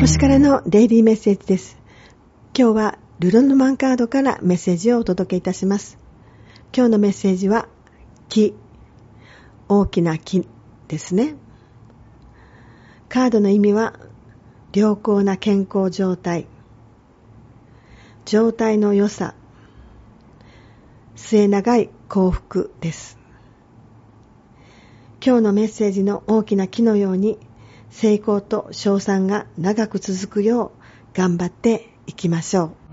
星からのデイリーメッセージです。今日はルロンドマンカードからメッセージをお届けいたします。今日のメッセージは、木、大きな木ですね。カードの意味は、良好な健康状態、状態の良さ、末長い幸福です。今日のメッセージの大きな木のように成功と賞賛が長く続くよう頑張っていきましょう。